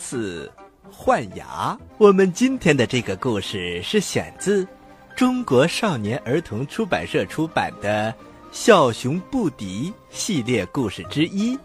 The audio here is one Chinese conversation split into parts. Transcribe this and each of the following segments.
次换牙。我们今天的这个故事是选自中国少年儿童出版社出版的《小熊布迪》系列故事之一，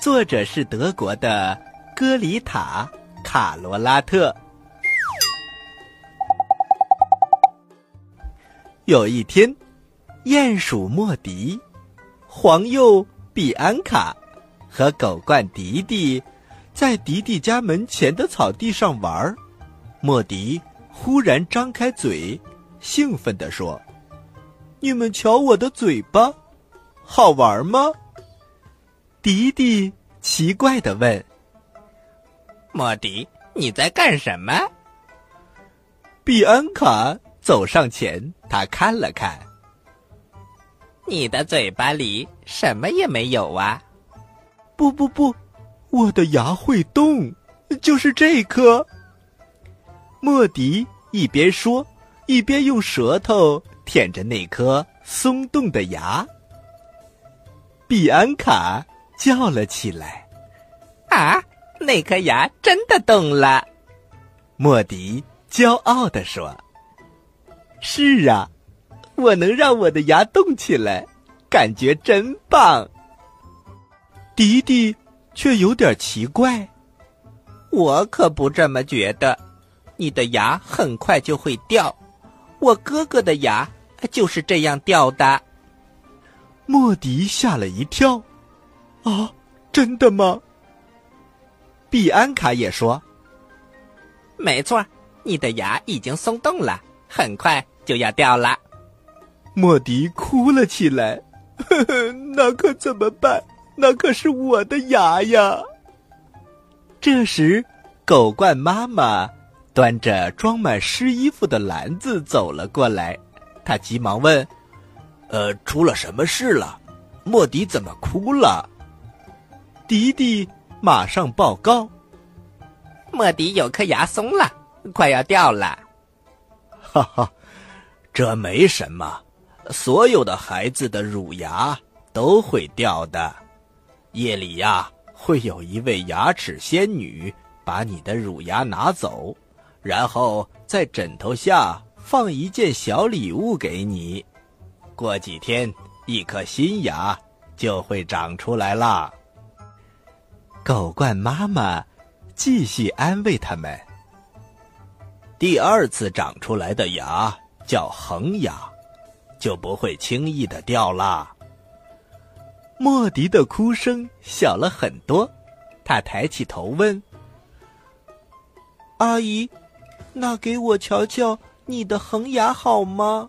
作者是德国的戈里塔·卡罗拉特。有一天，鼹鼠莫迪、黄鼬比安卡和狗罐迪迪在迪迪家门前的草地上玩。莫迪忽然张开嘴，兴奋地说：“你们瞧我的嘴巴，好玩吗？”迪迪奇怪地问：“莫迪，你在干什么？”比安卡。走上前，他看了看。你的嘴巴里什么也没有啊！不不不，我的牙会动，就是这颗。莫迪一边说，一边用舌头舔着那颗松动的牙。比安卡叫了起来：“啊，那颗牙真的动了！”莫迪骄傲地说。是啊，我能让我的牙动起来，感觉真棒。迪迪却有点奇怪，我可不这么觉得。你的牙很快就会掉，我哥哥的牙就是这样掉的。莫迪吓了一跳，啊，真的吗？比安卡也说，没错，你的牙已经松动了，很快。就要掉了，莫迪哭了起来。呵呵，那可怎么办？那可是我的牙呀！这时，狗罐妈妈端着装满湿衣服的篮子走了过来，她急忙问：“呃，出了什么事了？莫迪怎么哭了？”迪迪马上报告：“莫迪有颗牙松了，快要掉了。”哈哈。这没什么，所有的孩子的乳牙都会掉的。夜里呀，会有一位牙齿仙女把你的乳牙拿走，然后在枕头下放一件小礼物给你。过几天，一颗新牙就会长出来啦。狗罐妈妈继续安慰他们：第二次长出来的牙。叫恒牙，就不会轻易的掉啦。莫迪的哭声小了很多，他抬起头问：“阿姨，那给我瞧瞧你的恒牙好吗？”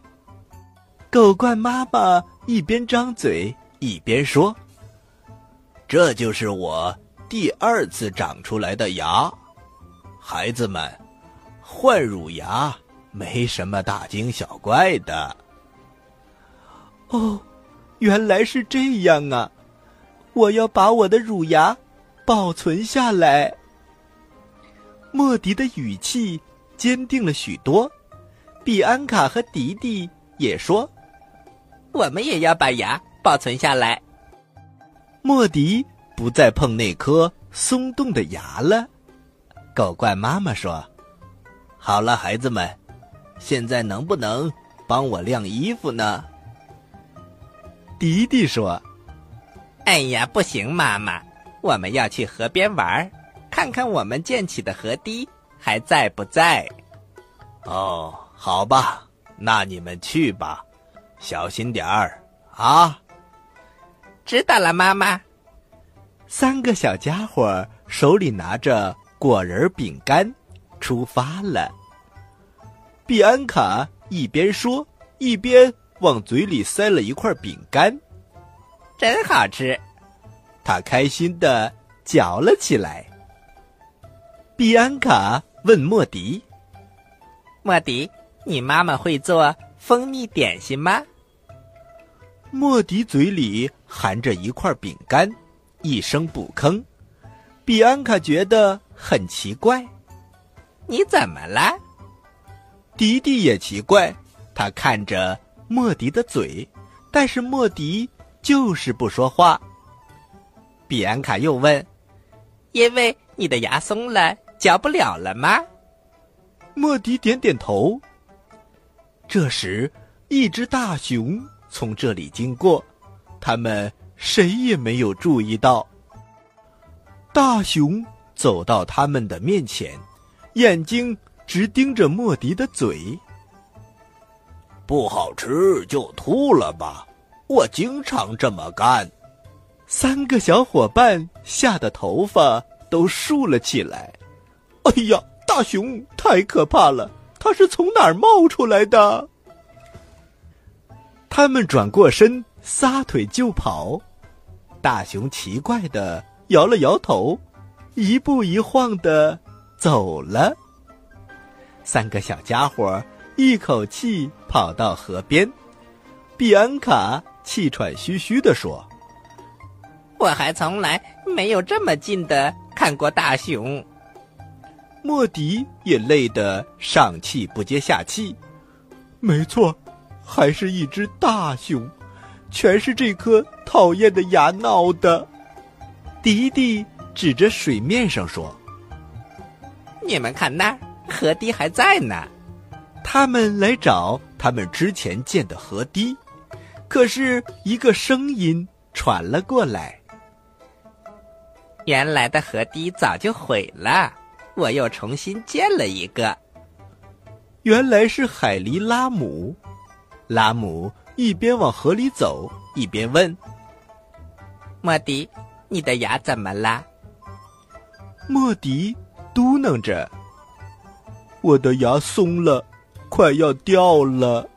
狗罐妈妈一边张嘴一边说：“这就是我第二次长出来的牙，孩子们，换乳牙。”没什么大惊小怪的。哦，原来是这样啊！我要把我的乳牙保存下来。莫迪的语气坚定了许多，比安卡和迪迪也说：“我们也要把牙保存下来。”莫迪不再碰那颗松动的牙了。狗怪妈妈说：“好了，孩子们。”现在能不能帮我晾衣服呢？迪迪说：“哎呀，不行，妈妈，我们要去河边玩，看看我们建起的河堤还在不在。”哦，好吧，那你们去吧，小心点儿啊！知道了，妈妈。三个小家伙手里拿着果仁饼干，出发了。比安卡一边说，一边往嘴里塞了一块饼干，真好吃。他开心的嚼了起来。比安卡问莫迪：“莫迪，你妈妈会做蜂蜜点心吗？”莫迪嘴里含着一块饼干，一声不吭。比安卡觉得很奇怪：“你怎么了？”迪迪也奇怪，他看着莫迪的嘴，但是莫迪就是不说话。比安卡又问：“因为你的牙松了，嚼不了了吗？莫迪点点头。这时，一只大熊从这里经过，他们谁也没有注意到。大熊走到他们的面前，眼睛直盯着莫迪的嘴。不好吃就吐了吧，我经常这么干。三个小伙伴吓得头发都竖了起来。哎呀，大熊太可怕了！它是从哪儿冒出来的？他们转过身，撒腿就跑。大熊奇怪的摇了摇头，一步一晃的走了。三个小家伙一口气跑到河边。比安卡气喘吁吁的说：“我还从来没有这么近的看过大熊。”莫迪也累得上气不接下气。没错。还是一只大熊，全是这颗讨厌的牙闹的。迪迪指着水面上说：“你们看那儿，河堤还在呢。”他们来找他们之前建的河堤，可是一个声音传了过来：“原来的河堤早就毁了，我又重新建了一个。”原来是海狸拉姆。拉姆一边往河里走，一边问：“莫迪，你的牙怎么了？”莫迪嘟囔着：“我的牙松了，快要掉了。”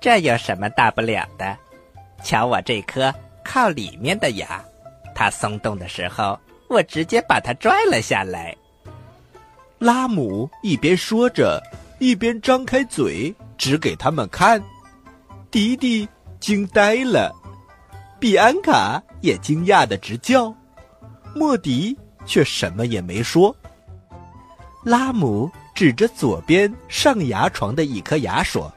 这有什么大不了的？瞧我这颗靠里面的牙，它松动的时候，我直接把它拽了下来。拉姆一边说着，一边张开嘴。指给他们看，迪迪惊呆了，比安卡也惊讶的直叫，莫迪却什么也没说。拉姆指着左边上牙床的一颗牙说：“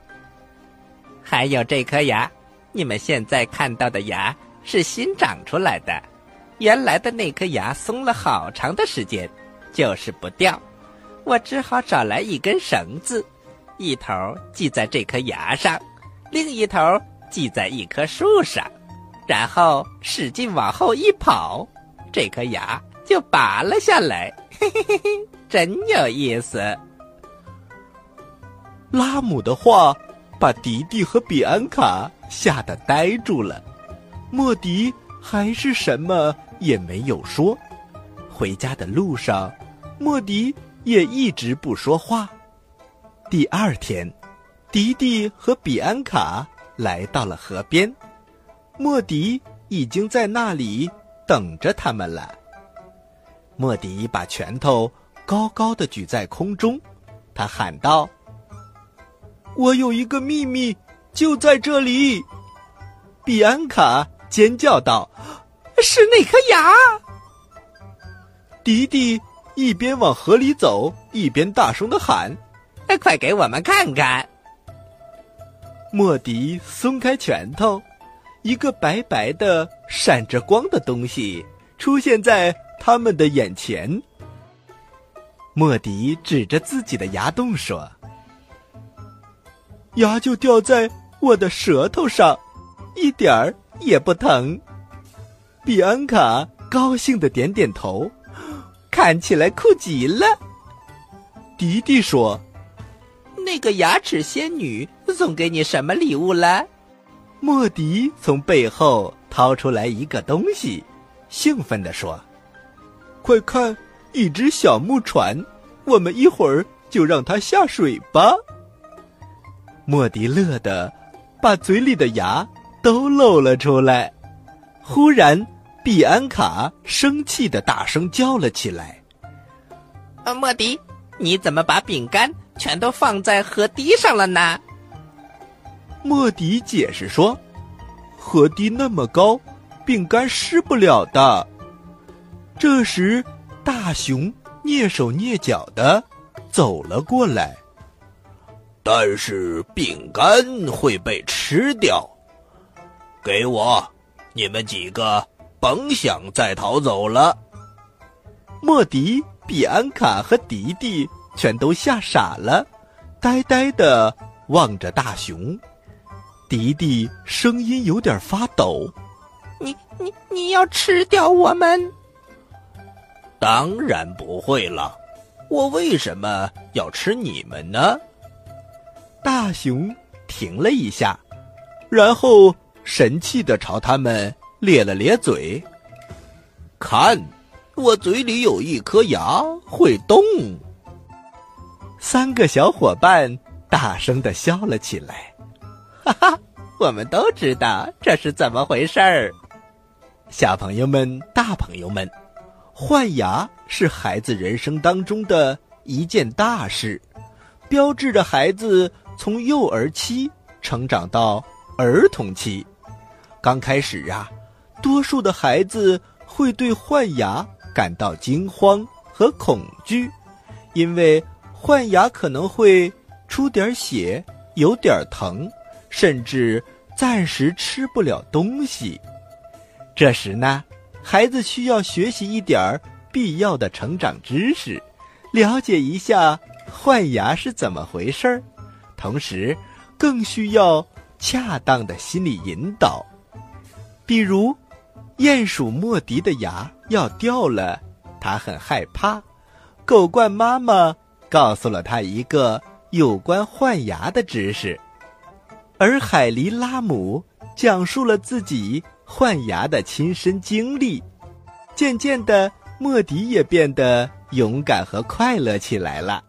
还有这颗牙，你们现在看到的牙是新长出来的，原来的那颗牙松了好长的时间，就是不掉，我只好找来一根绳子。”一头系在这颗牙上，另一头系在一棵树上，然后使劲往后一跑，这颗牙就拔了下来。嘿嘿嘿嘿，真有意思。拉姆的话把迪迪和比安卡吓得呆住了，莫迪还是什么也没有说。回家的路上，莫迪也一直不说话。第二天，迪迪和比安卡来到了河边，莫迪已经在那里等着他们了。莫迪把拳头高高的举在空中，他喊道：“我有一个秘密，就在这里！”比安卡尖叫道：“是那颗牙！”迪迪一边往河里走，一边大声的喊。快给我们看看！莫迪松开拳头，一个白白的、闪着光的东西出现在他们的眼前。莫迪指着自己的牙洞说：“牙就掉在我的舌头上，一点儿也不疼。”比安卡高兴的点点头，看起来酷极了。迪迪说。那个牙齿仙女送给你什么礼物了？莫迪从背后掏出来一个东西，兴奋地说：“快看，一只小木船！我们一会儿就让它下水吧。”莫迪乐得把嘴里的牙都露了出来。忽然，比安卡生气的大声叫了起来：“啊，莫迪，你怎么把饼干？”全都放在河堤上了呢。莫迪解释说：“河堤那么高，饼干湿不了的。”这时，大熊蹑手蹑脚的走了过来。但是饼干会被吃掉。给我，你们几个甭想再逃走了。莫迪、比安卡和迪迪全都吓傻了，呆呆的望着大熊。迪迪声音有点发抖：“你、你、你要吃掉我们？”“当然不会了，我为什么要吃你们呢？”大熊停了一下，然后神气的朝他们咧了咧嘴：“看。”我嘴里有一颗牙会动。三个小伙伴大声的笑了起来，哈哈，我们都知道这是怎么回事儿。小朋友们、大朋友们，换牙是孩子人生当中的一件大事，标志着孩子从幼儿期成长到儿童期。刚开始啊，多数的孩子会对换牙。感到惊慌和恐惧，因为换牙可能会出点血、有点疼，甚至暂时吃不了东西。这时呢，孩子需要学习一点必要的成长知识，了解一下换牙是怎么回事儿，同时更需要恰当的心理引导，比如。鼹鼠莫迪的牙要掉了，他很害怕。狗罐妈妈告诉了他一个有关换牙的知识，而海狸拉姆讲述了自己换牙的亲身经历。渐渐的，莫迪也变得勇敢和快乐起来了。